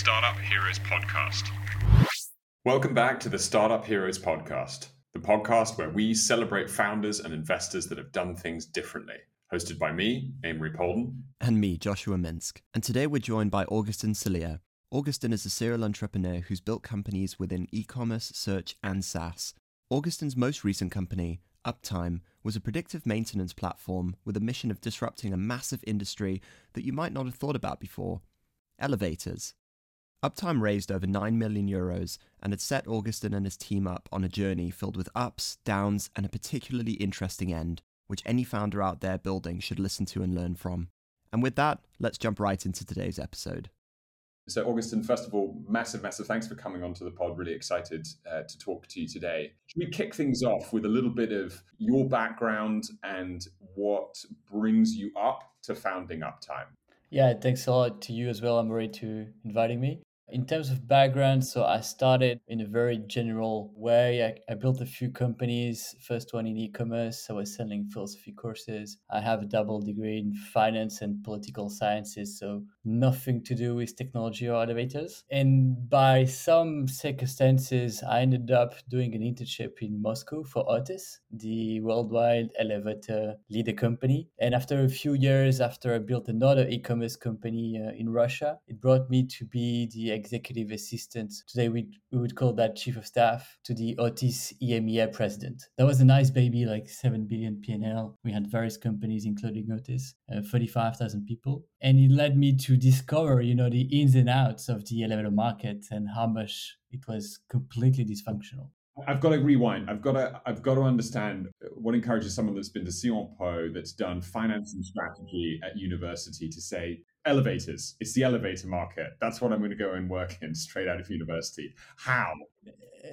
Startup Heroes podcast. Welcome back to the Startup Heroes podcast, the podcast where we celebrate founders and investors that have done things differently. Hosted by me, Amory Polden. And me, Joshua Minsk. And today we're joined by Augustin Celier. Augustin is a serial entrepreneur who's built companies within e commerce, search, and SaaS. Augustin's most recent company, Uptime, was a predictive maintenance platform with a mission of disrupting a massive industry that you might not have thought about before elevators. Uptime raised over 9 million euros and had set Augustin and his team up on a journey filled with ups, downs, and a particularly interesting end, which any founder out there building should listen to and learn from. And with that, let's jump right into today's episode. So, Augustin, first of all, massive, massive thanks for coming onto the pod. Really excited uh, to talk to you today. Should we kick things off with a little bit of your background and what brings you up to founding Uptime? Yeah, thanks a lot to you as well, Amory, to inviting me. In terms of background, so I started in a very general way. I, I, built a few companies. First one in e-commerce. I was selling philosophy courses. I have a double degree in finance and political sciences, so nothing to do with technology or elevators. And by some circumstances, I ended up doing an internship in Moscow for Otis, the worldwide elevator leader company. And after a few years, after I built another e-commerce company uh, in Russia, it brought me to be the executive assistant. Today we we would call that chief of staff to the Otis EMEA president. That was a nice baby, like seven billion PNL. We had various companies, including Otis, uh, thirty-five thousand people, and it led me to discover, you know, the ins and outs of the elevator market and how much it was completely dysfunctional. I've got to rewind. I've got to I've got to understand what encourages someone that's been to Sciences Po, that's done finance and strategy at university, to say elevators. It's the elevator market. That's what I'm going to go and work in straight out of university. How?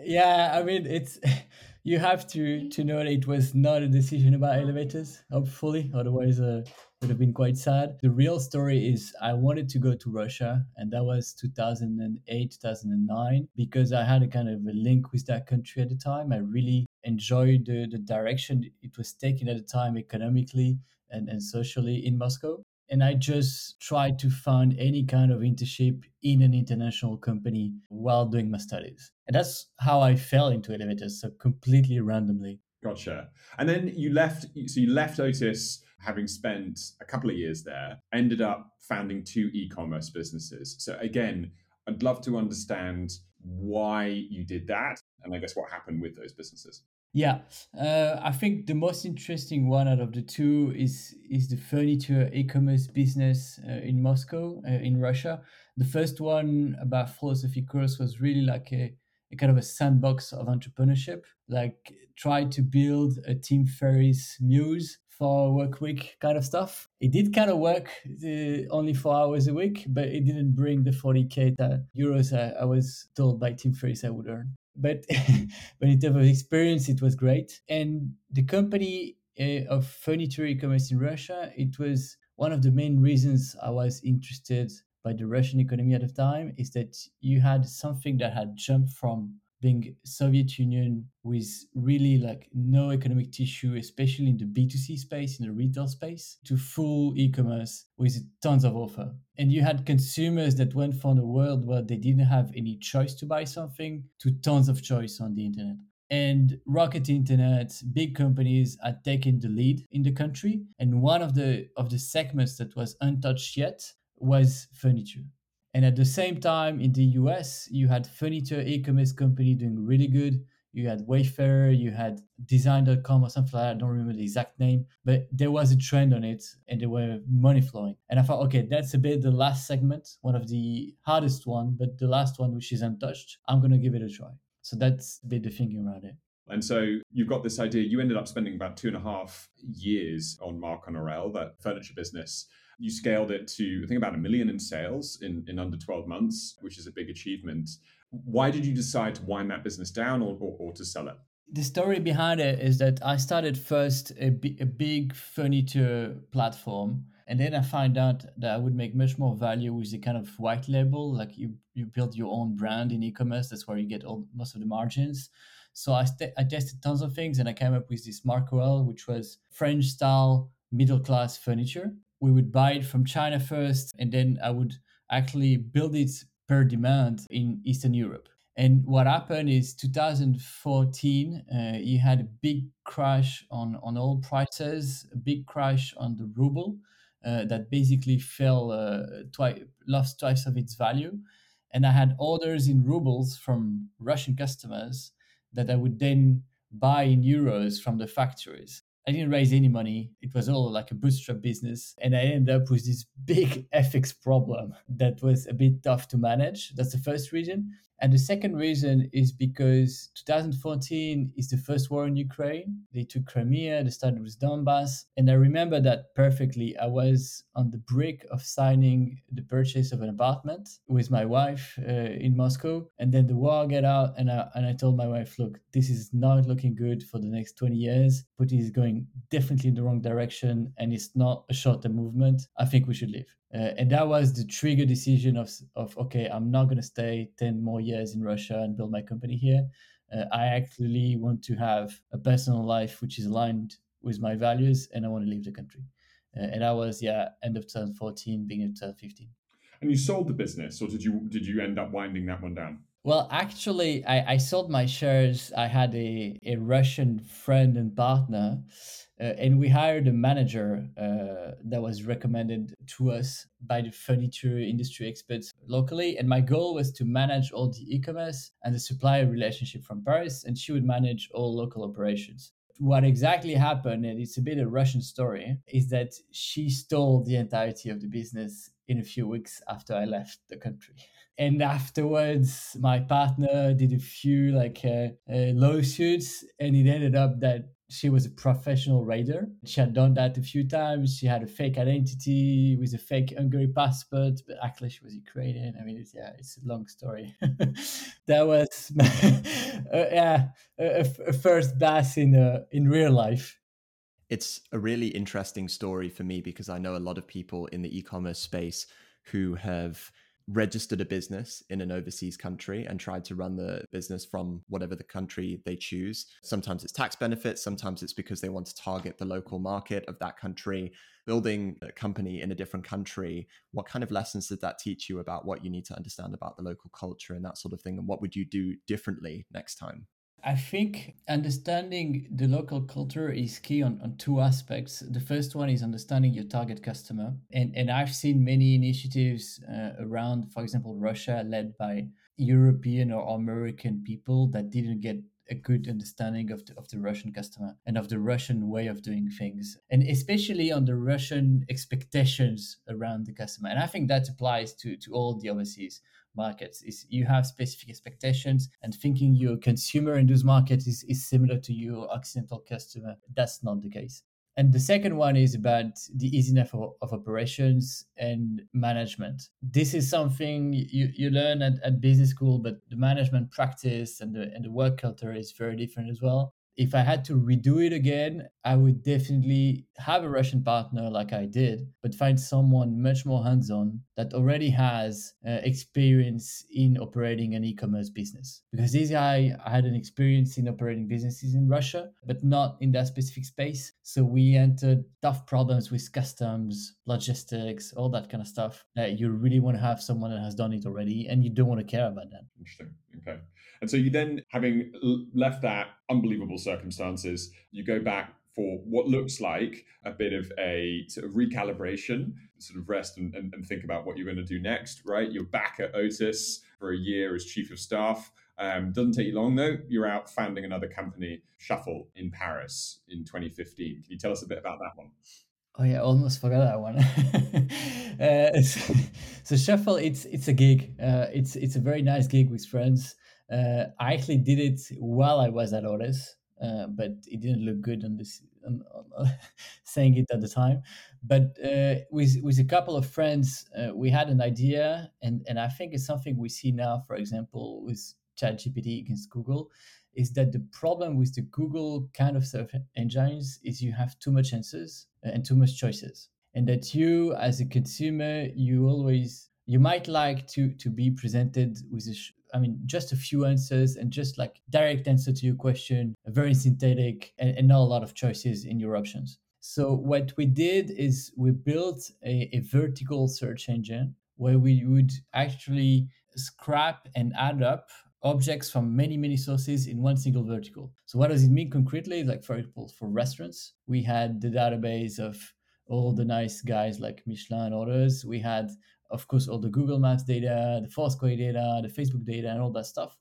Yeah, I mean, it's you have to to know that it was not a decision about elevators. Hopefully, otherwise, uh, would have been quite sad. The real story is I wanted to go to Russia, and that was 2008, 2009, because I had a kind of a link with that country at the time. I really enjoyed the, the direction it was taking at the time economically and, and socially in Moscow and I just tried to find any kind of internship in an international company while doing my studies. And that's how I fell into elevators, so completely randomly. Gotcha. And then you left, so you left Otis having spent a couple of years there, ended up founding two e commerce businesses. So, again, I'd love to understand why you did that and I guess what happened with those businesses. Yeah, uh, I think the most interesting one out of the two is is the furniture e-commerce business uh, in Moscow, uh, in Russia. The first one about philosophy course was really like a, a kind of a sandbox of entrepreneurship. Like try to build a Tim Ferriss muse for work week kind of stuff. It did kind of work uh, only four hours a week, but it didn't bring the 40k euros I, I was told by Tim Ferriss I would earn but but in terms of experience, it was great. And the company uh, of furniture e-commerce in Russia, it was one of the main reasons I was interested by the Russian economy at the time is that you had something that had jumped from being Soviet Union with really like no economic tissue, especially in the B2C space, in the retail space, to full e-commerce with tons of offer. And you had consumers that went from a world where they didn't have any choice to buy something to tons of choice on the internet. And Rocket Internet, big companies are taking the lead in the country. And one of the of the segments that was untouched yet was furniture. And at the same time, in the US, you had furniture e-commerce company doing really good. You had Wayfair, you had Design.com or something like that. I don't remember the exact name, but there was a trend on it and there were money flowing. And I thought, okay, that's a bit the last segment, one of the hardest one, but the last one which is untouched. I'm gonna give it a try. So that's a bit the thinking around it. And so you've got this idea. You ended up spending about two and a half years on Marc-en-Orel, that furniture business. You scaled it to, I think, about a million in sales in, in under 12 months, which is a big achievement. Why did you decide to wind that business down or, or, or to sell it? The story behind it is that I started first a, b- a big furniture platform. And then I found out that I would make much more value with the kind of white label, like you, you build your own brand in e-commerce. That's where you get all most of the margins. So I, st- I tested tons of things and I came up with this Marc-Orel, which was French style middle class furniture we would buy it from China first, and then I would actually build it per demand in Eastern Europe. And what happened is 2014, uh, you had a big crash on, on oil prices, a big crash on the ruble uh, that basically fell uh, twice, lost twice of its value. And I had orders in rubles from Russian customers that I would then buy in euros from the factories. I didn't raise any money. It was all like a bootstrap business. And I ended up with this big FX problem that was a bit tough to manage. That's the first reason. And the second reason is because 2014 is the first war in Ukraine. They took Crimea, they started with Donbass. And I remember that perfectly. I was on the brink of signing the purchase of an apartment with my wife uh, in Moscow. And then the war got out, and I, and I told my wife, look, this is not looking good for the next 20 years. Putin is going definitely in the wrong direction, and it's not a short term movement. I think we should leave. Uh, and that was the trigger decision of, of okay, I'm not going to stay 10 more years in Russia and build my company here. Uh, I actually want to have a personal life which is aligned with my values and I want to leave the country. Uh, and that was, yeah, end of 2014, beginning of 2015. And you sold the business or did you did you end up winding that one down? Well, actually, I, I sold my shares. I had a, a Russian friend and partner uh, and we hired a manager uh, that was recommended to us by the furniture industry experts locally. And my goal was to manage all the e commerce and the supplier relationship from Paris, and she would manage all local operations. What exactly happened, and it's a bit a Russian story, is that she stole the entirety of the business in a few weeks after I left the country. And afterwards, my partner did a few like uh, uh, lawsuits, and it ended up that she was a professional raider. She had done that a few times. She had a fake identity with a fake Hungary passport, but actually she was Ukrainian. I mean, it's, yeah, it's a long story. that was, uh, yeah, a, a, first bass in uh, in real life. It's a really interesting story for me because I know a lot of people in the e-commerce space who have registered a business in an overseas country and tried to run the business from whatever the country they choose. Sometimes it's tax benefits, sometimes it's because they want to target the local market of that country. Building a company in a different country, what kind of lessons did that teach you about what you need to understand about the local culture and that sort of thing? And what would you do differently next time? I think understanding the local culture is key on, on two aspects. The first one is understanding your target customer. And, and I've seen many initiatives uh, around, for example, Russia led by European or American people that didn't get a good understanding of the, of the Russian customer and of the Russian way of doing things, and especially on the Russian expectations around the customer. And I think that applies to, to all the overseas markets. Is you have specific expectations and thinking your consumer in those markets is, is similar to your occidental customer. That's not the case. And the second one is about the easiness of, of operations and management. This is something you, you learn at, at business school, but the management practice and the, and the work culture is very different as well if I had to redo it again, I would definitely have a Russian partner like I did, but find someone much more hands on that already has uh, experience in operating an e commerce business. Because this guy had an experience in operating businesses in Russia, but not in that specific space. So we entered tough problems with customs, logistics, all that kind of stuff. That you really want to have someone that has done it already and you don't want to care about that. Interesting. Okay. And so you then, having left that unbelievable circumstances, you go back for what looks like a bit of a sort of recalibration, sort of rest and, and, and think about what you're going to do next, right? You're back at Otis for a year as chief of staff. Um, doesn't take you long though. You're out founding another company, Shuffle, in Paris in 2015. Can you tell us a bit about that one? Oh yeah, almost forgot that one. uh, so, so, Shuffle, it's it's a gig. Uh, it's it's a very nice gig with friends. Uh, I actually did it while I was at Otis, uh, but it didn't look good on this on, on, saying it at the time. But uh, with with a couple of friends, uh, we had an idea, and and I think it's something we see now. For example, with ChatGPT against Google, is that the problem with the Google kind of search engines is you have too much answers uh, and too much choices, and that you as a consumer you always you might like to to be presented with a sh- I mean, just a few answers and just like direct answer to your question, very synthetic and, and not a lot of choices in your options. So what we did is we built a, a vertical search engine where we would actually scrap and add up objects from many, many sources in one single vertical. So, what does it mean concretely? Like, for example, for restaurants, we had the database of all the nice guys like Michelin and others. We had, of course, all the Google Maps data, the Foursquare data, the Facebook data, and all that stuff.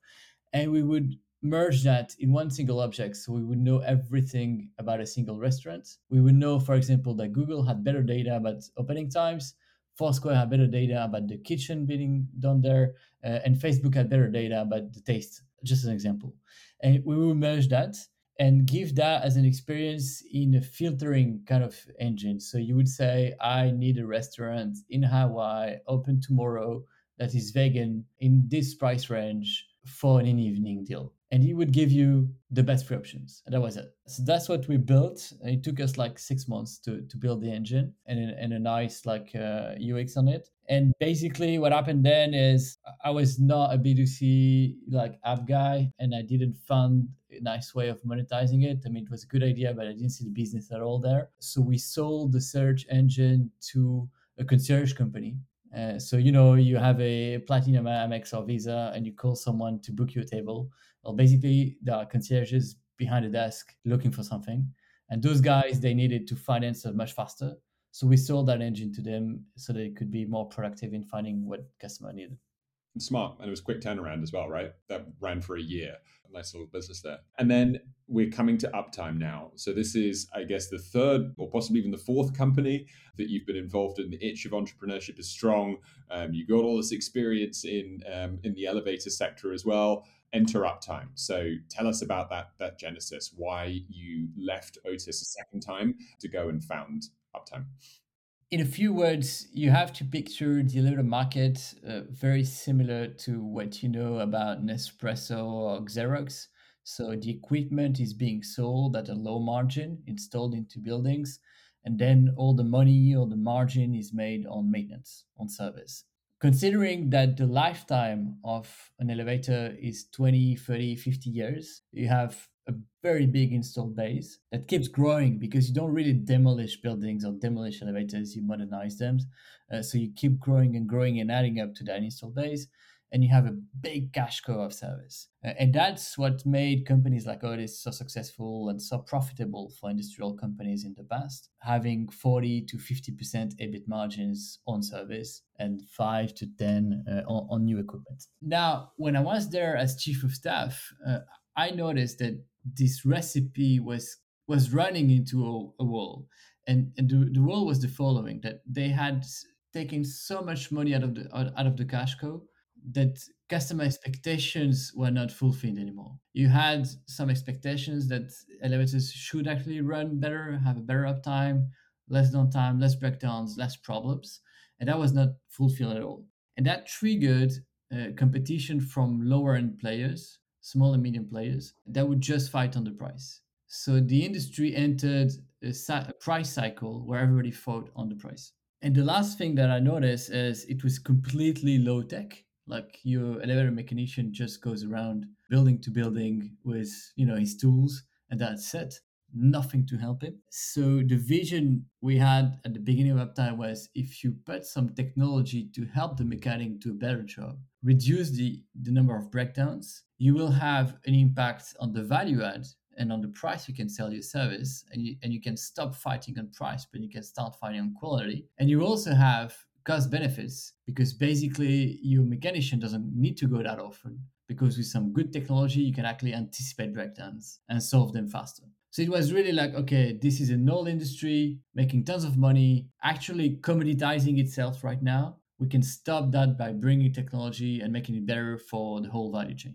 And we would merge that in one single object so we would know everything about a single restaurant. We would know, for example, that Google had better data about opening times, Foursquare had better data about the kitchen being done there, uh, and Facebook had better data about the taste, just as an example. And we will merge that and give that as an experience in a filtering kind of engine. So you would say, I need a restaurant in Hawaii, open tomorrow, that is vegan in this price range for an evening deal. And he would give you the best three options and that was it. So that's what we built it took us like six months to, to build the engine and, and a nice like uh, ux on it. And basically what happened then is i was not a b2c like app guy and i didn't find a nice way of monetizing it. I mean it was a good idea but i didn't see the business at all there. So we sold the search engine to a concierge company. Uh, so you know you have a platinum Amex or Visa, and you call someone to book you a table. Well, basically there are concierges behind the desk looking for something, and those guys they needed to finance it much faster. So we sold that engine to them so they could be more productive in finding what customer needed smart and it was quick turnaround as well right? That ran for a year. Nice little business there. And then we're coming to uptime now. So this is i guess the third or possibly even the fourth company that you've been involved in. The itch of entrepreneurship is strong. Um, you got all this experience in um, in the elevator sector as well. Enter uptime. So tell us about that that genesis why you left otis a second time to go and found uptime in a few words, you have to picture the elevator market uh, very similar to what you know about Nespresso or Xerox. So the equipment is being sold at a low margin, installed into buildings, and then all the money or the margin is made on maintenance, on service. Considering that the lifetime of an elevator is 20, 30, 50 years, you have very big installed base that keeps growing because you don't really demolish buildings or demolish elevators, you modernize them. Uh, so you keep growing and growing and adding up to that installed base, and you have a big cash cow of service. Uh, and that's what made companies like Otis so successful and so profitable for industrial companies in the past, having 40 to 50% EBIT margins on service and 5 to 10 uh, on, on, new equipment. Now, when I was there as chief of staff, uh, I noticed that this recipe was was running into a, a wall and, and the, the wall was the following that they had taken so much money out of the out of the cash cow that customer expectations were not fulfilled anymore. You had some expectations that elevators should actually run better, have a better uptime, less downtime, less breakdowns, less problems, and that was not fulfilled at all. And that triggered uh, competition from lower end players small and medium players that would just fight on the price. So the industry entered a, a price cycle where everybody fought on the price. And the last thing that I noticed is it was completely low tech. Like your elevator mechanician just goes around building to building with you know his tools and that's it nothing to help him. So the vision we had at the beginning of Uptime was if you put some technology to help the mechanic do a better job, reduce the, the number of breakdowns, you will have an impact on the value add and on the price you can sell your service and you, and you can stop fighting on price but you can start fighting on quality and you also have cost benefits because basically your mechanician doesn't need to go that often because with some good technology you can actually anticipate breakdowns and solve them faster so it was really like, okay, this is an old industry making tons of money, actually commoditizing itself right now. We can stop that by bringing technology and making it better for the whole value chain.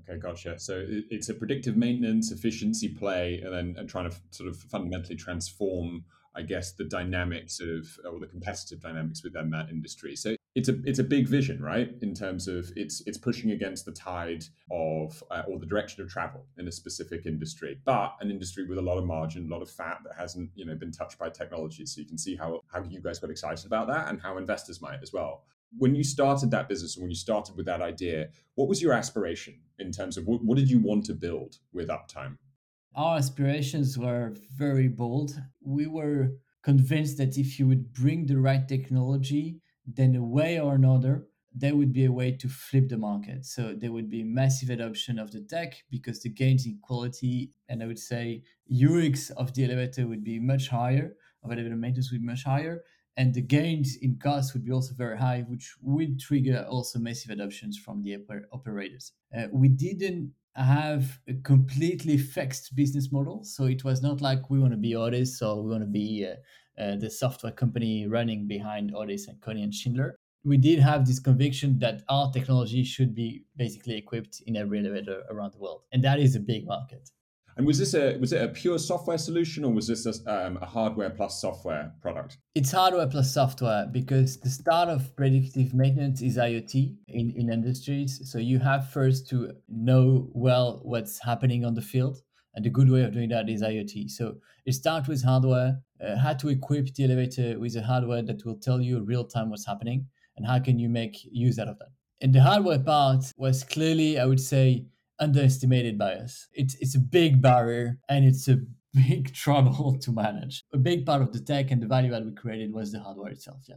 Okay, gotcha. So it's a predictive maintenance efficiency play, and then and trying to sort of fundamentally transform, I guess, the dynamics of or the competitive dynamics within that industry. So it's a it's a big vision, right? In terms of it's it's pushing against the tide of uh, or the direction of travel in a specific industry, but an industry with a lot of margin, a lot of fat that hasn't you know been touched by technology. So you can see how how you guys got excited about that and how investors might as well. When you started that business and when you started with that idea, what was your aspiration in terms of what, what did you want to build with Uptime? Our aspirations were very bold. We were convinced that if you would bring the right technology then a way or another, there would be a way to flip the market. So there would be massive adoption of the tech because the gains in quality and I would say UX of the elevator would be much higher, of elevator maintenance would be much higher, and the gains in cost would be also very high, which would trigger also massive adoptions from the oper- operators. Uh, we didn't have a completely fixed business model, so it was not like we want to be Otis or we want to be uh, uh, the software company running behind Otis and Kone and Schindler. We did have this conviction that our technology should be basically equipped in every elevator around the world, and that is a big market. And was this a was it a pure software solution or was this a, um, a, hardware plus software product? It's hardware plus software because the start of predictive maintenance is IoT in, in industries. So you have first to know well what's happening on the field. And the good way of doing that is IoT. So it starts with hardware, uh, how to equip the elevator with a hardware that will tell you real time what's happening and how can you make use out of that. And the hardware part was clearly, I would say, underestimated by us. It's it's a big barrier and it's a big trouble to manage. A big part of the tech and the value that we created was the hardware itself. Yeah.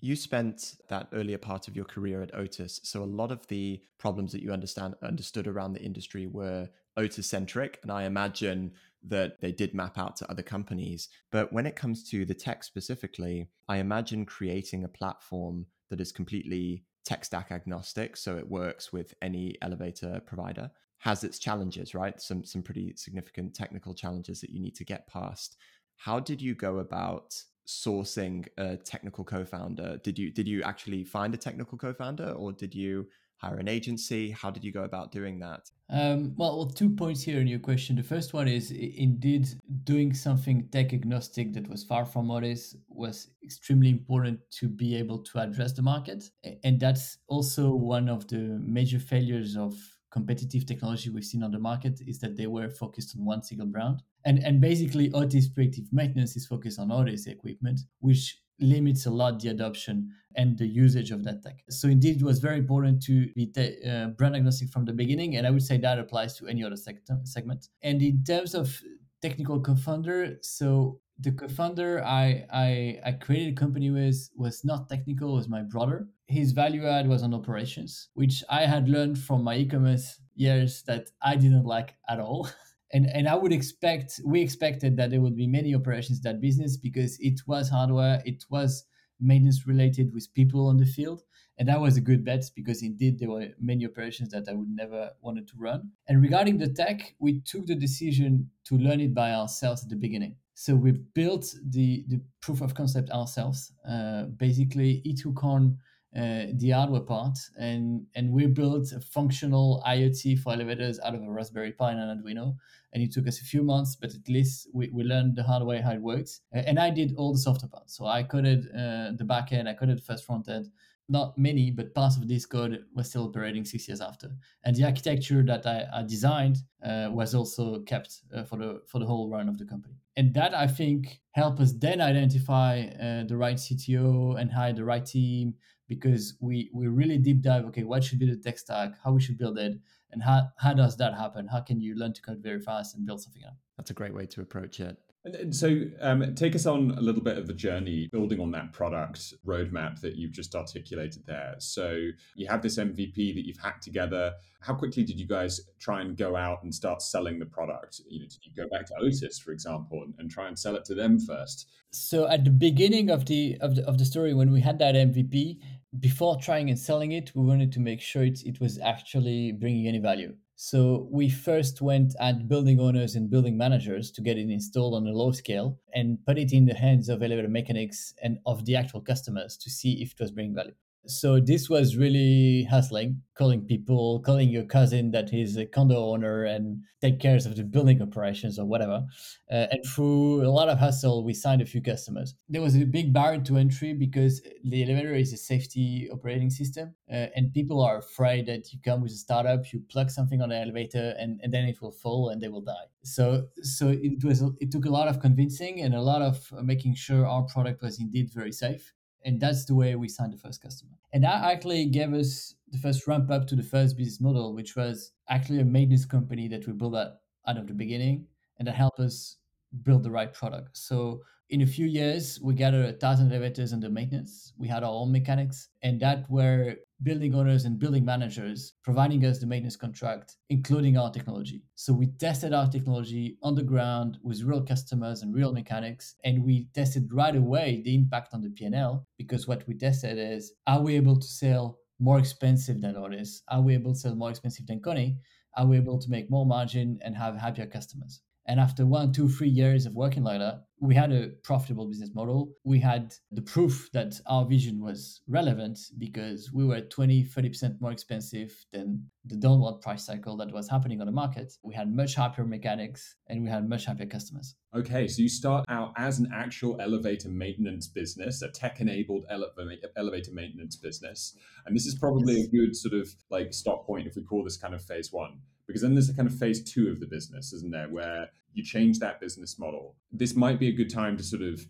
You spent that earlier part of your career at Otis, so a lot of the problems that you understand understood around the industry were Otis centric, and I imagine that they did map out to other companies. But when it comes to the tech specifically, I imagine creating a platform that is completely tech stack agnostic, so it works with any elevator provider, has its challenges, right? Some some pretty significant technical challenges that you need to get past. How did you go about sourcing a technical co-founder? Did you did you actually find a technical co-founder or did you hire an agency? How did you go about doing that? Um, well, well, two points here in your question. The first one is indeed doing something tech agnostic that was far from Otis was extremely important to be able to address the market. And that's also one of the major failures of competitive technology we've seen on the market is that they were focused on one single brand. And, and basically, Otis predictive maintenance is focused on Otis equipment, which limits a lot the adoption and the usage of that tech. So indeed, it was very important to be te- uh, brand agnostic from the beginning, and I would say that applies to any other sector, segment. And in terms of technical co-founder, so the co-founder I, I I created a company with was not technical, was my brother. His value add was on operations, which I had learned from my e-commerce years that I didn't like at all. and and I would expect we expected that there would be many operations that business because it was hardware, it was maintenance related with people on the field, and that was a good bet because indeed there were many operations that I would never wanted to run. And regarding the tech, we took the decision to learn it by ourselves at the beginning. So we built the the proof of concept ourselves. Uh, basically, it took on uh, the hardware part, and and we built a functional IoT for elevators out of a Raspberry Pi and an Arduino. And it took us a few months, but at least we, we learned the hardware how it works. And I did all the software parts. So I coded uh, the backend, I coded the first front end. Not many, but parts of this code was still operating six years after. And the architecture that I, I designed uh, was also kept uh, for the for the whole run of the company. And that I think helped us then identify uh, the right CTO and hire the right team because we we really deep dive okay what should be the tech stack how we should build it and how how does that happen how can you learn to code very fast and build something up that's a great way to approach it and so, um, take us on a little bit of the journey building on that product roadmap that you've just articulated there. So, you have this MVP that you've hacked together. How quickly did you guys try and go out and start selling the product? You know, did you go back to Otis, for example, and, and try and sell it to them first? So, at the beginning of the of the of the story, when we had that MVP, before trying and selling it, we wanted to make sure it, it was actually bringing any value. So we first went at building owners and building managers to get it installed on a low scale and put it in the hands of elevator mechanics and of the actual customers to see if it was bringing value. So this was really hustling, calling people, calling your cousin that he's a condo owner and take cares of the building operations or whatever. Uh, and through a lot of hustle, we signed a few customers. There was a big barrier to entry because the elevator is a safety operating system, uh, and people are afraid that you come with a startup, you plug something on the elevator, and, and then it will fall and they will die. So so it was it took a lot of convincing and a lot of making sure our product was indeed very safe and that's the way we signed the first customer. And that actually gave us the first ramp up to the first business model, which was actually a maintenance company that we built out, out of the beginning, and that helped us build the right product. So in a few years, we gathered a thousand elevators under maintenance. We had our own mechanics, and that were building owners and building managers providing us the maintenance contract, including our technology. So we tested our technology on the ground with real customers and real mechanics, and we tested right away the impact on the P&L because what we tested is are we able to sell more expensive than others? Are we able to sell more expensive than Kone? Are we able to make more margin and have happier customers? And after one, two, three years of working like that, we had a profitable business model. We had the proof that our vision was relevant because we were 20, 30% more expensive than the downward price cycle that was happening on the market. We had much happier mechanics and we had much happier customers. Okay, so you start out as an actual elevator maintenance business, a tech enabled elevator maintenance business. And this is probably a good sort of like stop point if we call this kind of phase one because then there's a kind of phase two of the business, isn't there, where you change that business model. This might be a good time to sort of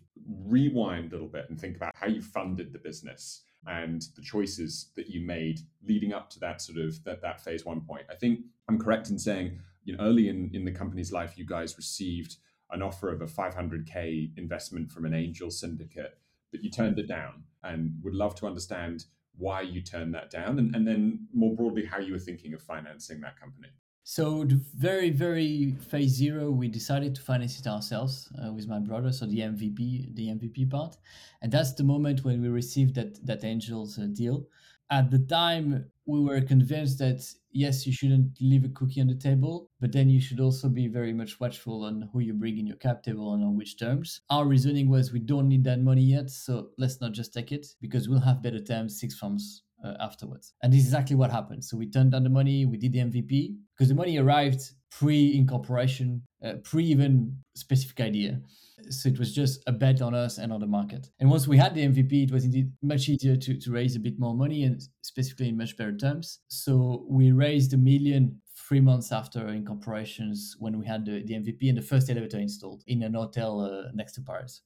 rewind a little bit and think about how you funded the business and the choices that you made leading up to that sort of that, that phase one point. I think I'm correct in saying, you know, early in, in the company's life, you guys received an offer of a 500k investment from an angel syndicate, but you turned it down and would love to understand why you turned that down and, and then more broadly how you were thinking of financing that company. So the very, very phase zero, we decided to finance it ourselves uh, with my brother. So the MVP, the MVP part, and that's the moment when we received that that Angels uh, deal. At the time, we were convinced that yes, you shouldn't leave a cookie on the table, but then you should also be very much watchful on who you bring in your cap table and on which terms. Our reasoning was we don't need that money yet, so let's not just take it because we'll have better terms six months uh, afterwards. And this is exactly what happened. So we turned down the money, we did the MVP because the money arrived pre incorporation, uh, pre even specific idea. So it was just a bet on us and on the market. And once we had the MVP, it was indeed much easier to, to raise a bit more money and specifically in much better terms. So we raised a million three months after incorporations when we had the, the MVP and the first elevator installed in an hotel uh, next to Paris.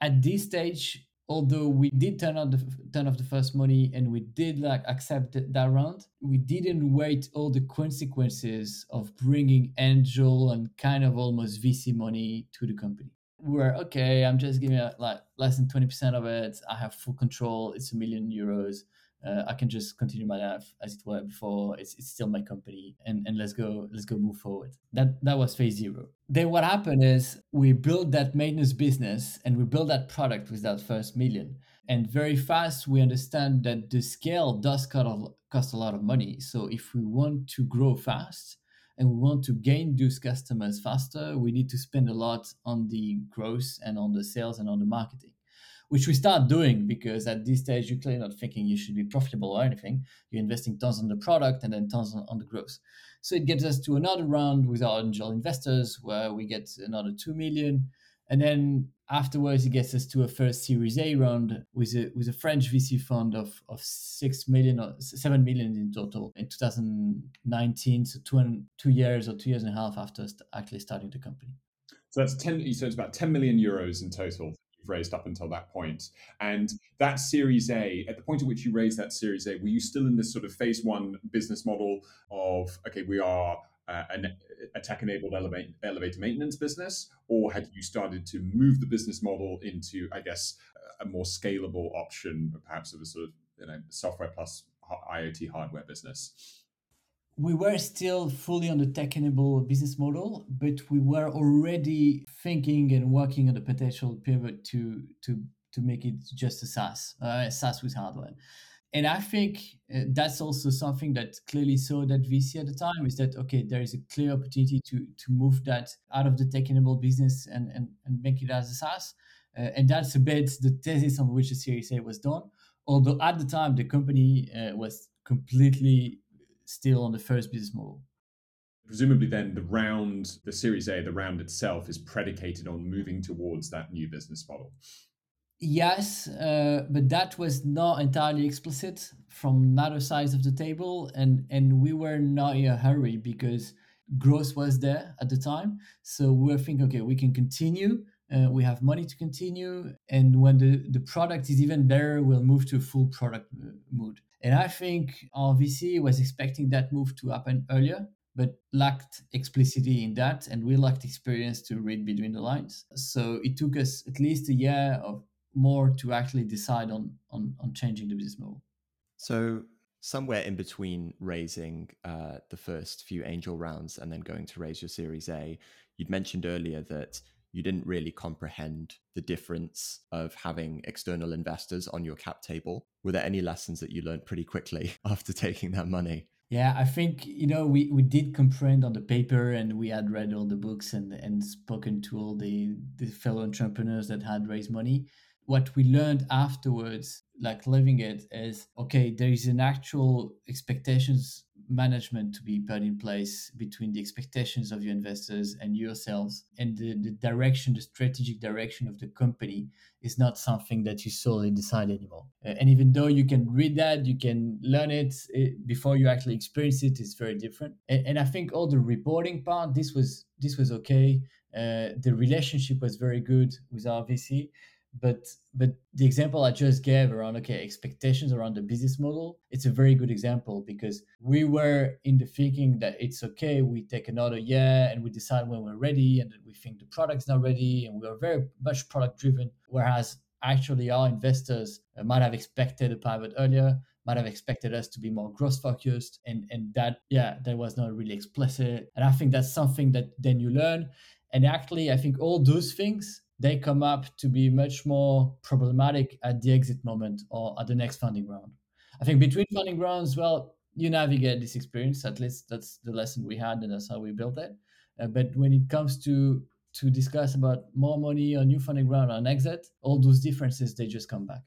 At this stage, although we did turn on the turn off the first money and we did like accept that round we didn't wait all the consequences of bringing angel and kind of almost vc money to the company. We were okay i'm just giving like less than 20% of it. I have full control. It's a million euros uh, I can just continue my life as it were before. It's, it's still my company, and, and let's go let's go move forward. That that was phase zero. Then what happened is we built that maintenance business and we built that product with that first million. And very fast we understand that the scale does cost a lot of money. So if we want to grow fast and we want to gain those customers faster, we need to spend a lot on the growth and on the sales and on the marketing which we start doing because at this stage you're clearly not thinking you should be profitable or anything. You're investing tons on the product and then tons on, on the growth. So it gets us to another round with our angel investors where we get another two million. And then afterwards, it gets us to a first Series A round with a with a French VC fund of, of six million or seven million in total in 2019. So two, two years or two years and a half after actually starting the company. So that's ten. So it's about ten million euros in total raised up until that point. And that Series A, at the point at which you raised that Series A, were you still in this sort of phase one business model of, okay, we are uh, an, a tech-enabled elevate, elevator maintenance business, or had you started to move the business model into, I guess, a more scalable option, perhaps of a sort of you know software plus IoT hardware business? We were still fully on the tech-enabled business model, but we were already thinking and working on the potential pivot to to to make it just a SaaS, uh, SaaS with hardware. And I think uh, that's also something that clearly saw that VC at the time is that okay, there is a clear opportunity to to move that out of the tech-enabled business and and, and make it as a SaaS. Uh, and that's a bit the thesis on which the Series A was done. Although at the time the company uh, was completely still on the first business model. Presumably, then the round, the Series A, the round itself is predicated on moving towards that new business model. Yes, uh, but that was not entirely explicit from another side of the table, and and we were not in a hurry because growth was there at the time. So we were thinking, okay, we can continue. Uh, we have money to continue, and when the the product is even better, we'll move to full product uh, mode. And I think our VC was expecting that move to happen earlier but lacked explicitly in that, and we lacked experience to read between the lines. So it took us at least a year of more to actually decide on on, on changing the business model. So somewhere in between raising uh, the first few angel rounds and then going to raise your Series A, you'd mentioned earlier that you didn't really comprehend the difference of having external investors on your cap table. Were there any lessons that you learned pretty quickly after taking that money? Yeah, I think you know we, we did comprehend on the paper, and we had read all the books and and spoken to all the the fellow entrepreneurs that had raised money what we learned afterwards like living it is okay there is an actual expectations management to be put in place between the expectations of your investors and yourselves and the, the direction the strategic direction of the company is not something that you solely decide anymore. Uh, and even though you can read that you can learn it, it before you actually experience it it is very different. And, and, i think all the reporting part this was this was okay. Uh, the relationship was very good with our vc but but the example i just gave around okay expectations around the business model it's a very good example because we were in the thinking that it's okay we take another year and we decide when we're ready and we think the product's not ready and we are very much product driven whereas actually our investors uh, might have expected a pivot earlier might have expected us to be more growth focused and and that yeah that was not really explicit. And i think that's something that then you learn. And actually i think all those things they come up to be much more problematic at the exit moment or at the next funding round. I think between funding rounds, well, you navigate this experience. At least that's the lesson we had, and that's how we built it. Uh, but when it comes to to discuss about more money or new funding round or an exit, all those differences they just come back.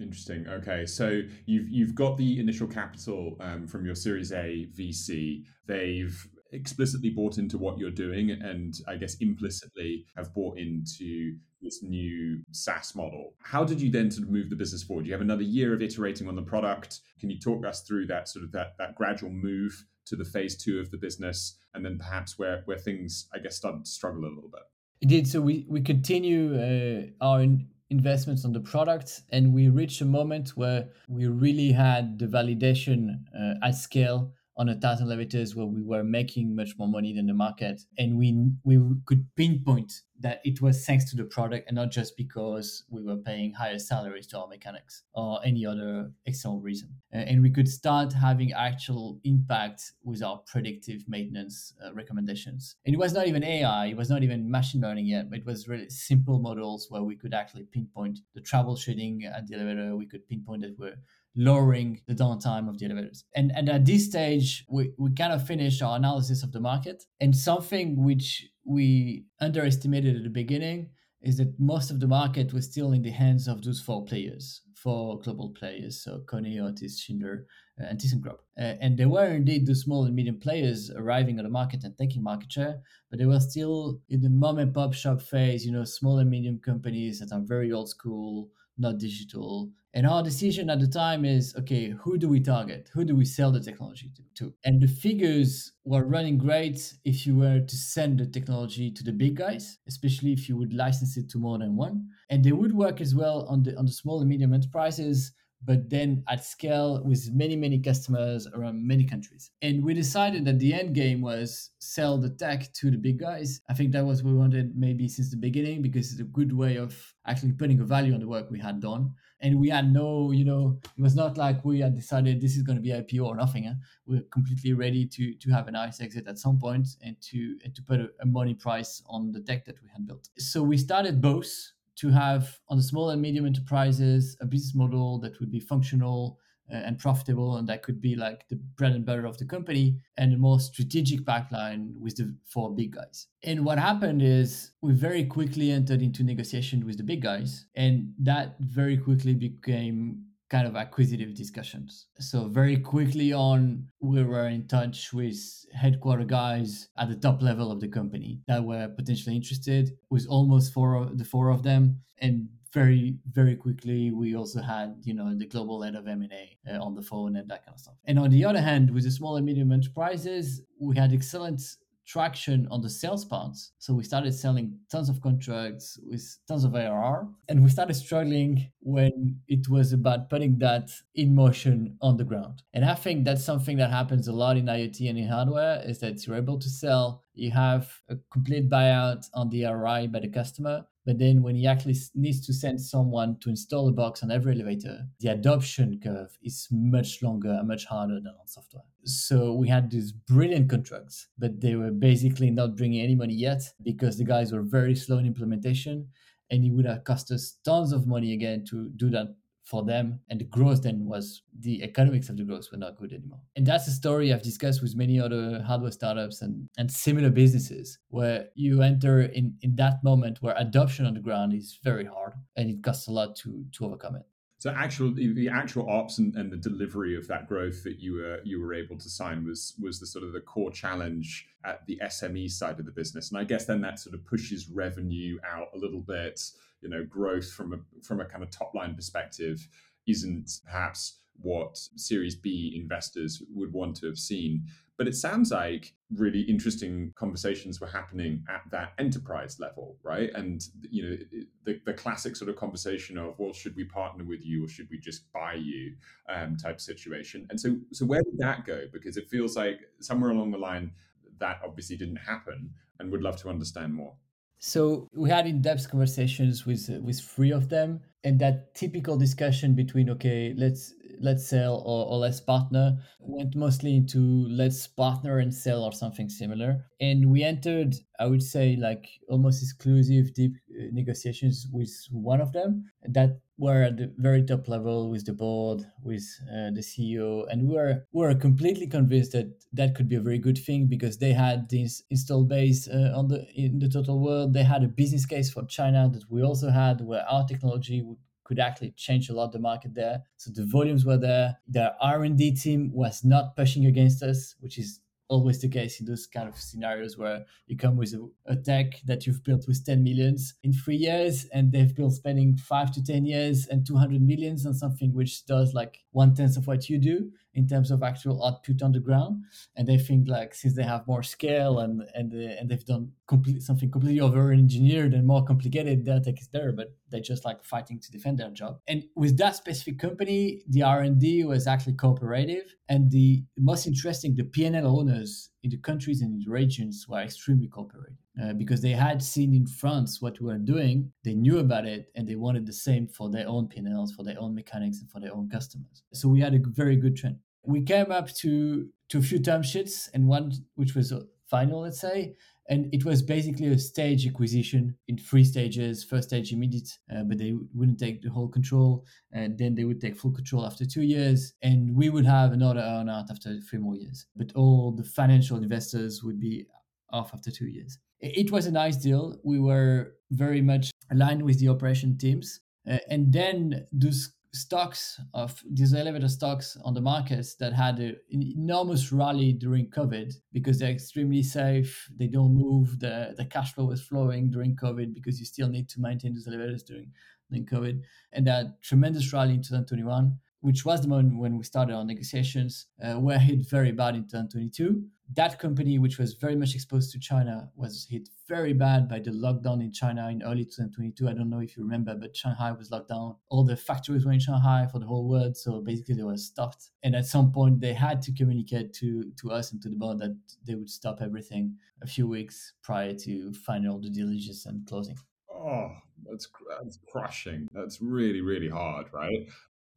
Interesting. Okay, so you've you've got the initial capital um, from your Series A VC. They've explicitly bought into what you're doing and I guess implicitly have bought into this new SaaS model. How did you then sort of move the business forward? You have another year of iterating on the product. Can you talk us through that sort of that that gradual move to the phase two of the business and then perhaps where where things I guess started to struggle a little bit? Indeed. So we we continue uh, our investments on the product and we reached a moment where we really had the validation uh, at scale on a thousand elevators where we were making much more money than the market. And we we could pinpoint that it was thanks to the product and not just because we were paying higher salaries to our mechanics or any other external reason. And we could start having actual impact with our predictive maintenance uh, recommendations. And it was not even ai it was not even machine learning yet but it was really simple models where we could actually pinpoint the troubleshooting at the elevator. We could pinpoint that we're lowering the downtime of the elevators. And, and at this stage, we, we kind of finished our analysis of the market. And something which we underestimated at the beginning is that most of the market was still in the hands of those four players, four global players, so Kone, Otis, Schindler, uh, and ThyssenKrupp. Uh, and there were indeed the small and medium players arriving on the market and taking market share, but they were still in the mom and pop shop phase, you know, small and medium companies that are very old school, not digital. And our decision at the time is okay, who do we target? Who do we sell the technology to? And the figures were running great if you were to send the technology to the big guys, especially if you would license it to more than one. And they would work as well on the on the small and medium enterprises but then at scale with many, many customers around many countries. And we decided that the end game was sell the tech to the big guys. I think that was what we wanted maybe since the beginning because it's a good way of actually putting a value on the work we had done. And we had no, you know, it was not like we had decided this is going to be IPO or nothing. Huh? We we're completely ready to to have a nice exit at some point and to and to put a, a money price on the tech that we had built. So we started both to have on the small and medium enterprises a business model that would be functional uh, and profitable and that could be like the bread and butter of the company and a more strategic pipeline with the four big guys. And what happened is we very quickly entered into negotiation with the big guys and that very quickly became kind of acquisitive discussions. So very quickly on, we were in touch with headquarter guys at the top level of the company that were potentially interested. With almost four of the four of them, and very very quickly we also had you know the global head of m&a uh, on the phone and that kind of stuff and on the other hand with the small and medium enterprises we had excellent traction on the sales parts. So we started selling tons of contracts with tons of ARR. And we started struggling when it was about putting that in motion on the ground. And I think that's something that happens a lot in IoT and in hardware is that you're able to sell, you have a complete buyout on the ROI by the customer, but then when he actually needs to send someone to install a box on every elevator, the adoption curve is much longer and much harder than on software. So we had these brilliant contracts, but they were basically not bringing any money yet because the guys were very slow in implementation. And it would have cost us tons of money again to do that for them. And the growth then was the economics of the growth were not good anymore. And that's a story I've discussed with many other hardware startups and, and similar businesses where you enter in, in that moment where adoption on the ground is very hard and it costs a lot to, to overcome it. So actual the actual ops and, and the delivery of that growth that you were you were able to sign was was the sort of the core challenge at the SME side of the business. And I guess then that sort of pushes revenue out a little bit. You know, growth from a from a kind of top line perspective isn't perhaps what Series B investors would want to have seen. But it sounds like really interesting conversations were happening at that enterprise level, right? And you know, the, the classic sort of conversation of, well, should we partner with you or should we just buy you, um, type situation. And so, so where did that go? Because it feels like somewhere along the line that obviously didn't happen, and would love to understand more. So we had in-depth conversations with with three of them, and that typical discussion between okay, let's let's sell or, or let's partner went mostly into let's partner and sell or something similar. And we entered, I would say, like almost exclusive deep uh, negotiations with one of them that were at the very top level with the board, with uh, the CEO, and we were we were completely convinced that that could be a very good thing because they had this install base uh, on the in the total world. They had a business case for China that we also had, where our technology could actually change a lot the market there. So the volumes were there. The R&D team was not pushing against us, which is always the case in those kind of scenarios where you come with a, a, tech that you've built with 10 millions in three years and they've built spending five to 10 years and 200 millions on something which does like one tenth of what you do in terms of actual output on the ground and they think like since they have more scale and and uh, and they've done complete something completely over engineered and more complicated their tech is there but they're just like fighting to defend their job. And with that specific company the r&d was actually cooperative and the most interesting the pnl owners in the countries and in the regions were extremely cooperative uh, because they had seen in France what we were doing, they knew about it, and they wanted the same for their own P&Ls, for their own mechanics, and for their own customers. So we had a very good trend. We came up to to a few term sheets, and one which was final, let's say, and it was basically a stage acquisition in three stages. First stage immediate, uh, but they wouldn't take the whole control, and then they would take full control after two years, and we would have another earnout after three more years. But all the financial investors would be off after two years. It was a nice deal. We were very much aligned with the operation teams, uh, and then those stocks of these elevator stocks on the markets that had an enormous rally during COVID because they're extremely safe. They don't move. The, the cash flow was flowing during COVID because you still need to maintain those elevators during, during COVID. And that tremendous rally in 2021, which was the moment when we started our negotiations, uh, were hit very bad in 2022 that company, which was very much exposed to China, was hit very bad by the lockdown in China in early 2022. I don't know if you remember, but Shanghai was locked down. All the factories were in Shanghai for the whole world. So basically, they were stopped. And at some point, they had to communicate to, to us and to the board that they would stop everything a few weeks prior to final due diligence and closing. Oh, that's, that's crushing. That's really, really hard, right?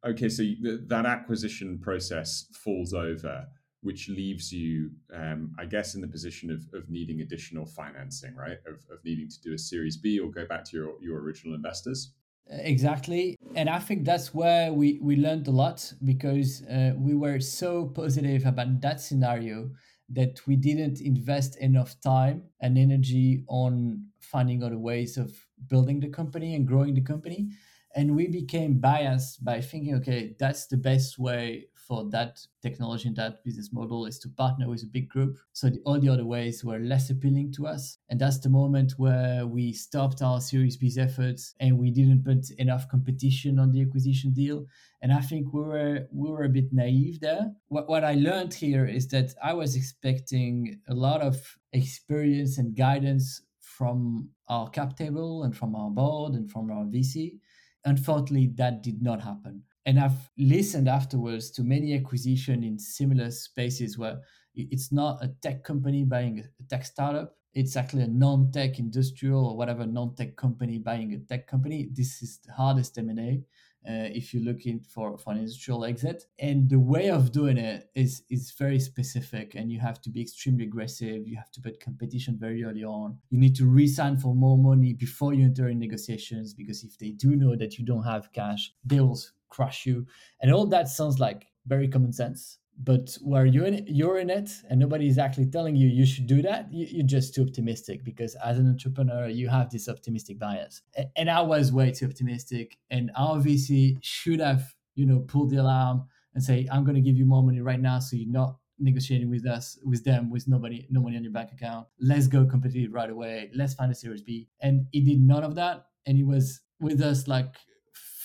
Okay, so that acquisition process falls over which leaves you, um, I guess, in the position of, of needing additional financing, right? Of, of needing to do a Series B or go back to your, your original investors. Exactly. And I think that's where we, we learned a lot because uh, we were so positive about that scenario that we didn't invest enough time and energy on finding other ways of building the company and growing the company And we became biased by thinking, okay, that's the best way for that technology and that business model is to partner with a big group. So the, all the other ways were less appealing to us. And that's the moment where we stopped our Series B efforts and we didn't put enough competition on the acquisition deal. And I think we were we were a bit naive there. What, what I learned here is that I was expecting a lot of experience and guidance from our cap table and from our board and from our VC. Unfortunately, that did not happen. And I've listened afterwards to many acquisition in similar spaces where it's not a tech company buying a tech startup. It's actually a non-tech industrial or whatever non-tech company buying a tech company. This is the hardest M&A uh, if you're looking for, for an industrial exit. And the way of doing it is is very specific, and you have to be extremely aggressive. You have to put competition very early on. You need to resign for more money before you enter in negotiations because if they do know that you don't have cash, they will crush you. And all that sounds like very common sense. But where you're in it, you're in it, and nobody is actually telling you you should do that, you, are just too optimistic because as an entrepreneur, you have this optimistic bias. And I was way too optimistic, and our VC should have, you know, pulled the alarm and say, "I'm going to give you more money right now, so you're not negotiating with us, with them, with nobody, no money on your bank account. Let's go competitive right away. Let's find a Series B." And he did none of that, and he was with us like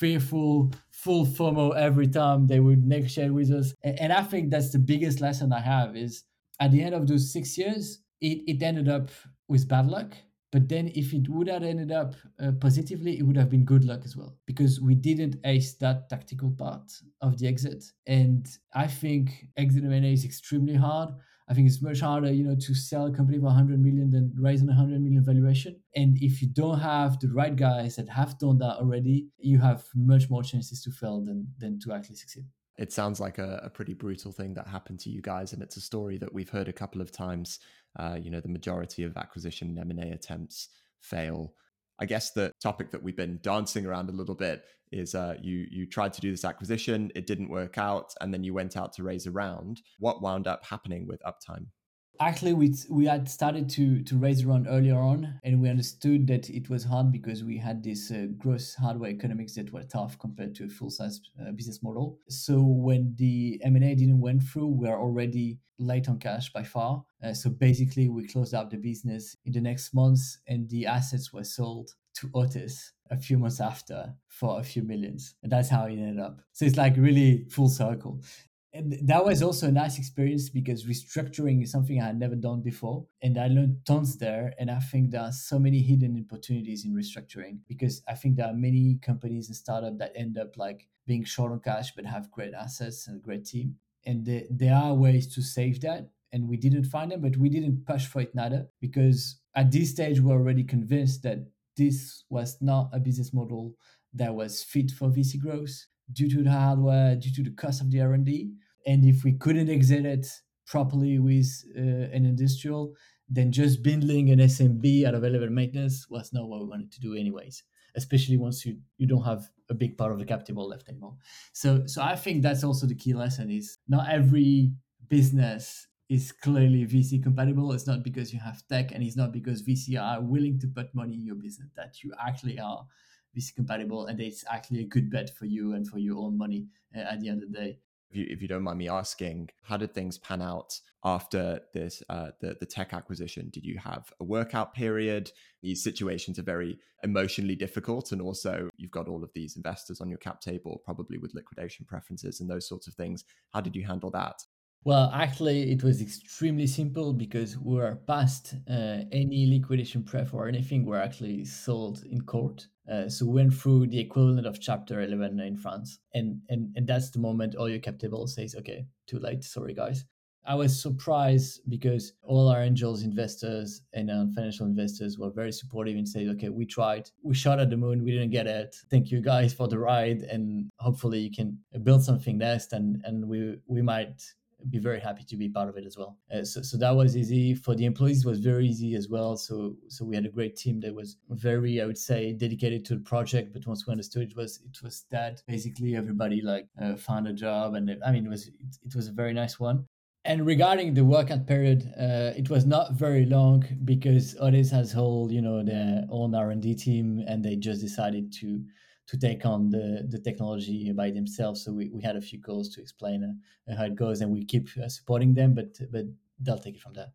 fearful, full FOMO every time they would negotiate with us. And I think that's the biggest lesson I have is at the end of those six years, it, it ended up with bad luck. But then if it would have ended up uh, positively, it would have been good luck as well because we didn't ace that tactical part of the exit. And I think exit M&A is extremely hard. I think it's much harder, you know, to sell a company for 100 million than raising a 100 million valuation. And if you don't have the right guys that have done that already, you have much more chances to fail than than to actually succeed. It sounds like a, a pretty brutal thing that happened to you guys, and it's a story that we've heard a couple of times. Uh, you know, the majority of acquisition and A attempts fail. I guess the topic that we've been dancing around a little bit is uh, you you tried to do this acquisition, it didn't work out, and then you went out to raise a round. What wound up happening with Uptime? Actually, we we had started to to raise around earlier on, and we understood that it was hard because we had this uh, gross hardware economics that were tough compared to a full size uh, business model. So when the M and A didn't went through, we are already late on cash by far. Uh, so basically, we closed up the business in the next months, and the assets were sold to Otis a few months after for a few millions. And that's how it ended up. So it's like really full circle. And that was also a nice experience because restructuring is something I had never done before. And I learned tons there. And I think there are so many hidden opportunities in restructuring because I think there are many companies and startups that end up like being short on cash but have great assets and a great team. And the, there are ways to save that. And we didn't find them, but we didn't push for it neither because at this stage we're already convinced that this was not a business model that was fit for VC growth due to the hardware, due to the cost of the R&D. And if we couldn't exit it properly with uh, an industrial, then just bundling an SMB out of elevator maintenance was not what we wanted to do anyways, especially once you, you don't have a big part of the capital left anymore. So so I think that's also the key lesson is not every business is clearly VC compatible. It's not because you have tech, and it's not because VC are willing to put money in your business that you actually are VC compatible, and it's actually a good bet for you and for your own money uh, at the end of the day. If you, if you don't mind me asking, how did things pan out after this uh, the the tech acquisition? Did you have a workout period? These situations are very emotionally difficult, and also you've got all of these investors on your cap table, probably with liquidation preferences and those sorts of things. How did you handle that? Well, actually, it was extremely simple because we were past uh, any liquidation pref or anything We were actually sold in court. Uh, so we went through the equivalent of Chapter 11 in France, and and and that's the moment all your cap table says, "Okay, too late. Sorry, guys." I was surprised because all our angels investors and uh, financial investors were very supportive and said, okay, we tried, we shot at the moon, we didn't get it. Thank you guys for the ride, and hopefully you can build something next, and and we we might be very happy to be part of it as well. Uh, so, so that was easy for the employees. was very easy as well. So so we had a great team that was very, I would say, dedicated to the project. But once we understood it was it was that basically everybody like uh, found a job, and I mean it was it, it was a very nice one. And regarding the workout period, uh, it was not very long because Otis has whole, you know, their own R and D team, and they just decided to to take on the, the technology by themselves. So we, we had a few calls to explain uh, how it goes, and we keep uh, supporting them, but but they'll take it from there.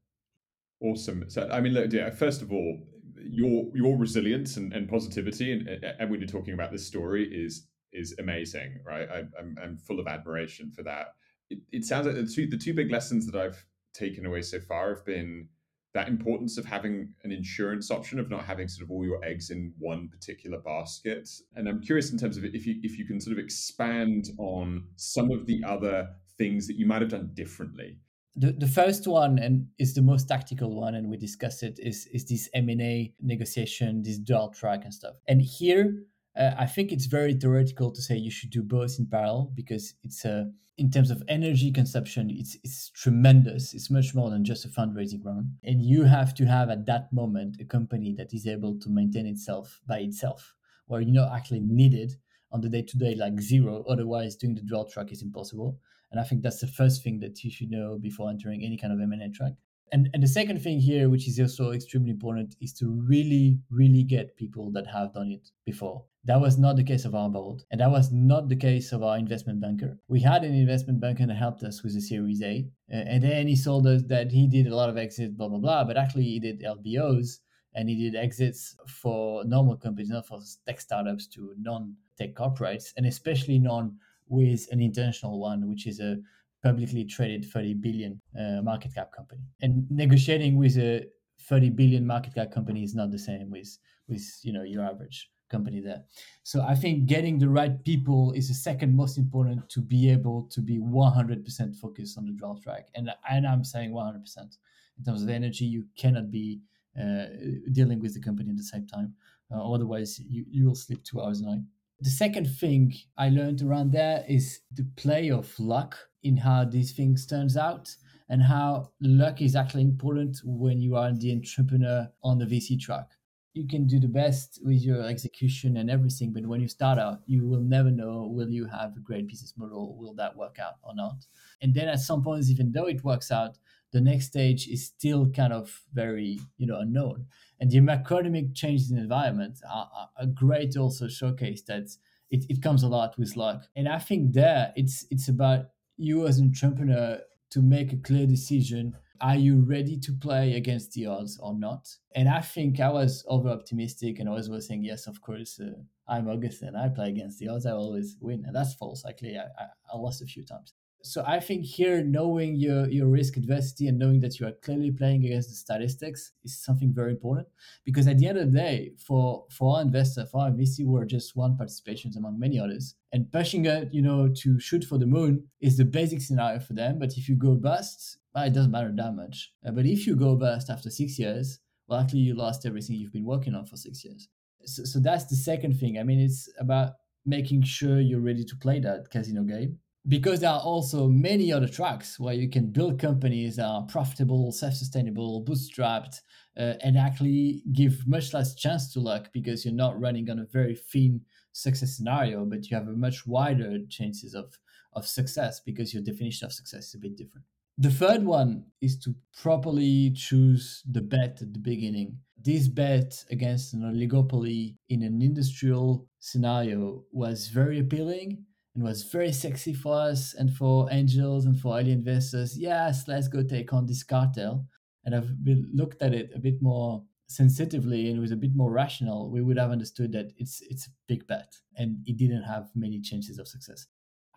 Awesome. So I mean, look, yeah, first of all, your your resilience and, and positivity, and, and when you're talking about this story, is is amazing, right? I, I'm I'm full of admiration for that. It, it sounds like the two the two big lessons that I've taken away so far have been that importance of having an insurance option of not having sort of all your eggs in one particular basket. And i'm curious in terms of if you if you can sort of expand on some of the other things that you might have done differently. The, the first one and is the most tactical one and we discussed it is is this m&a negotiation this dual track and stuff. And here uh, i think it's very theoretical to say you should do both in parallel because it's a in terms of energy consumption it's it's tremendous it's much more than just a fundraising round and you have to have at that moment a company that is able to maintain itself by itself where you're not actually needed on the day to day like zero otherwise doing the dual track is impossible and I think that's the first thing that you should know before entering any kind of M&A track. And, and the second thing here, which is also extremely important, is to really, really get people that have done it before. That was not the case of our board, and that was not the case of our investment banker. We had an investment banker that helped us with the Series A, uh, and then he told us that he did a lot of exits, blah blah blah. But actually, he did LBOs and he did exits for normal companies, not for tech startups to non-tech corporates, and especially non with an international one, which is a publicly traded 30 billion uh, market cap company. And negotiating with a 30 billion market cap company is not the same with with you know your average company there. So I think getting the right people is the second most important to be able to be 100% focused on the dual track. And and I'm saying 100% in terms of energy. You cannot be uh, dealing with the company at the same time. Uh, otherwise, you, you will sleep two hours a night. The second thing I learned around there is the play of luck in how these things turns out and how luck is actually important when you are the entrepreneur on the VC track. You can do the best with your execution and everything, but when you start out, you will never know will you have a great business model, will that work out or not. And then at some points, even though it works out, the next stage is still kind of very you know unknown and the macroeconomic changes in environment are, a great also showcase that it, it comes a lot with luck and i think there it's it's about you as an entrepreneur to make a clear decision are you ready to play against the odds or not and i think i was over optimistic and always was saying yes of course uh, i'm augustin i play against the odds i always win and that's false actually I, I, I lost a few times so I think here knowing your your risk adversity and knowing that you are clearly playing against the statistics is something very important because at the end of the day, for for our investor, for our VC, we're just one participations among many others. And pushing it, you know, to shoot for the moon is the basic scenario for them. But if you go bust, well, it doesn't matter that much. Uh, but if you go bust after six years, well, actually you lost everything you've been working on for six years. So, so that's the second thing. I mean, it's about making sure you're ready to play that casino game because there are also many other tracks where you can build companies that are profitable, self-sustainable, bootstrapped, uh, and actually give much less chance to luck because you're not running on a very thin success scenario, but you have a much wider chances of of success because your definition of success is a bit different. The third one is to properly choose the bet at the beginning. This bet against an oligopoly in an industrial scenario was very appealing and was very sexy for us and for angels and for early investors. Yes, let's go take on this cartel. And I've looked at it a bit more sensitively and with a bit more rational, we would have understood that it's it's a big bet and it didn't have many chances of success.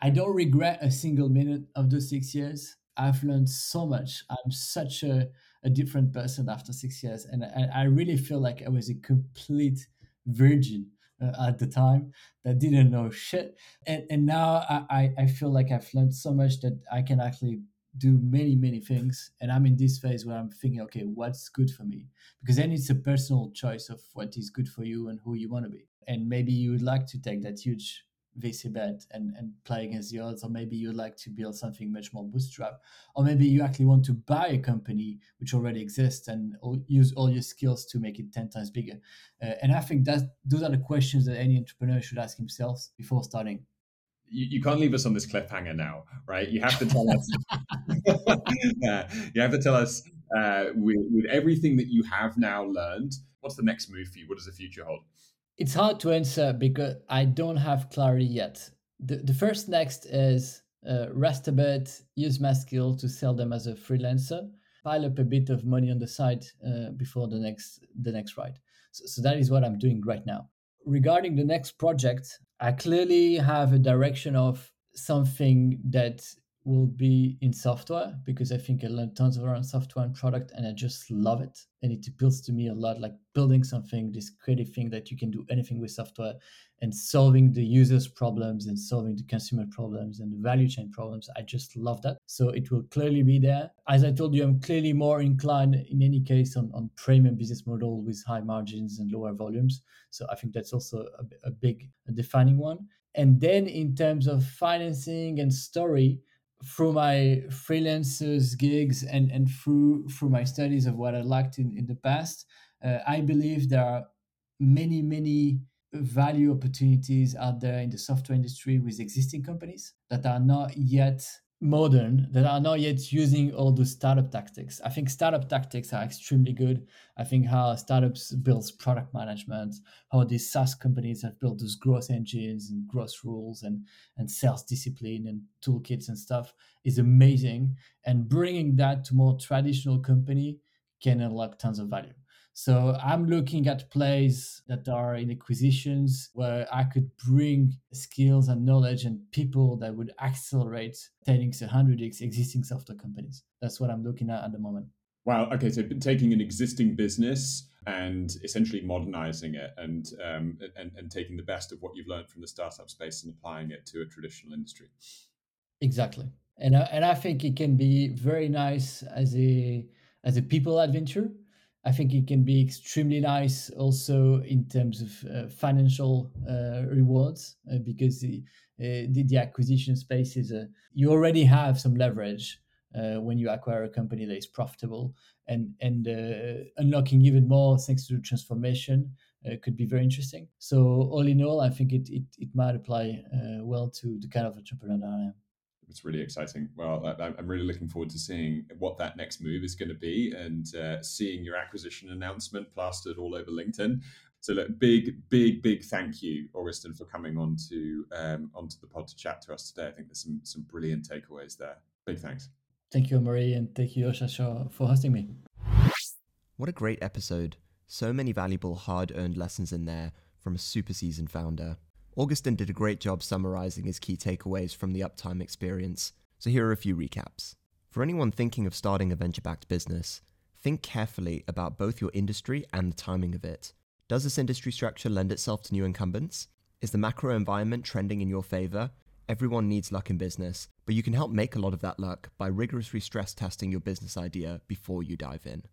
I don't regret a single minute of those six years. I've learned so much. I'm such a, a different person after six years. And I, I really feel like I was a complete virgin uh, at the time that didn't know shit. And, and now I, I feel like I've learned so much that I can actually do many, many things. And I'm in this phase where I'm thinking, okay, what's good for me? Because then it's a personal choice of what is good for you and who you want to be. And maybe you would like to take that huge VC bet and, and play against the odds, or maybe you'd like to build something much more bootstrap, or maybe you actually want to buy a company which already exists and use all your skills to make it 10 times bigger. Uh, and I think that those are the questions that any entrepreneur should ask himself before starting. You, you can't leave us on this cliffhanger now, right? You have to tell us. yeah, you have to tell us uh, with, with everything that you have now learned. What's the next move for you? What does the future hold? It's hard to answer because I don't have clarity yet. The, the first next is uh, rest a bit, use my skill to sell them as a freelancer, pile up a bit of money on the side uh, before the next the next ride. So, so that is what I'm doing right now. Regarding the next project, I clearly have a direction of something that will be in software because I think I learned tons of around software and product and I just love it. And it appeals to me a lot like building something, this creative thing that you can do anything with software and solving the users' problems and solving the consumer problems and the value chain problems. I just love that. So it will clearly be there. As I told you, I'm clearly more inclined in any case on, on premium business model with high margins and lower volumes. So I think that's also a, a big defining one. And then in terms of financing and story, through my freelancers gigs and, and through through my studies of what I lacked in, in the past, uh, I believe there are many, many value opportunities out there in the software industry with existing companies that are not yet modern that are not yet using all the startup tactics. I think startup tactics are extremely good. I think how startups builds product management, how these SaaS companies have built those growth engines and growth rules and and sales discipline and toolkits and stuff is amazing. And bringing that to more traditional company can unlock tons of value. So I'm looking at plays that are in acquisitions where I could bring skills and knowledge and people that would accelerate 10x, 100x existing software companies. That's what I'm looking at at the moment. Wow. Okay. So taking an existing business and essentially modernizing it and, um, and, and taking the best of what you've learned from the startup space and applying it to a traditional industry. Exactly. And, uh, and I think it can be very nice as a, as a people adventure I think it can be extremely nice also in terms of uh, financial uh, rewards uh, because the, uh, the, the acquisition space is a you already have some leverage uh, when you acquire a company that is profitable and and uh, unlocking even more thanks to the transformation could be very interesting. So all in all, I think it it, it might apply well to the kind of entrepreneur that I am it's really exciting. Well, I, am really looking forward to seeing what that next move is going to be and uh, seeing your acquisition announcement plastered all over LinkedIn. So, look, big, big, big thank you, Augustin, for coming on to um, onto the pod to chat to us today. I think there's some some brilliant takeaways there. Big thanks. Thank you, Marie, and thank you, Yosha, for hosting me. What a great episode! So many valuable, hard-earned lessons in there from a super seasoned founder. Augustin did a great job summarizing his key takeaways from the Uptime experience, so here are a few recaps. For anyone thinking of starting a venture backed business, think carefully about both your industry and the timing of it. Does this industry structure lend itself to new incumbents? Is the macro environment trending in your favor? Everyone needs luck in business, but you can help make a lot of that luck by rigorously stress testing your business idea before you dive in.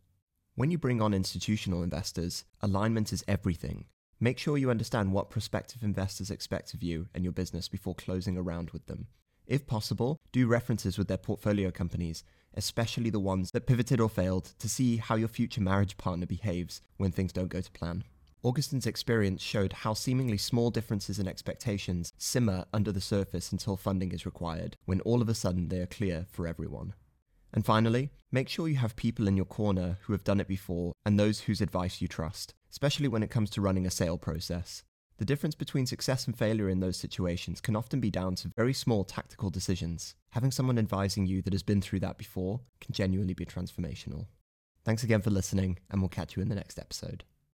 When you bring on institutional investors, alignment is everything, Make sure you understand what prospective investors expect of you and your business before closing a round with them. If possible, do references with their portfolio companies, especially the ones that pivoted or failed, to see how your future marriage partner behaves when things don't go to plan. Augustin's experience showed how seemingly small differences in expectations simmer under the surface until funding is required, when all of a sudden they are clear for everyone. And finally, make sure you have people in your corner who have done it before and those whose advice you trust, especially when it comes to running a sale process. The difference between success and failure in those situations can often be down to very small tactical decisions. Having someone advising you that has been through that before can genuinely be transformational. Thanks again for listening, and we'll catch you in the next episode.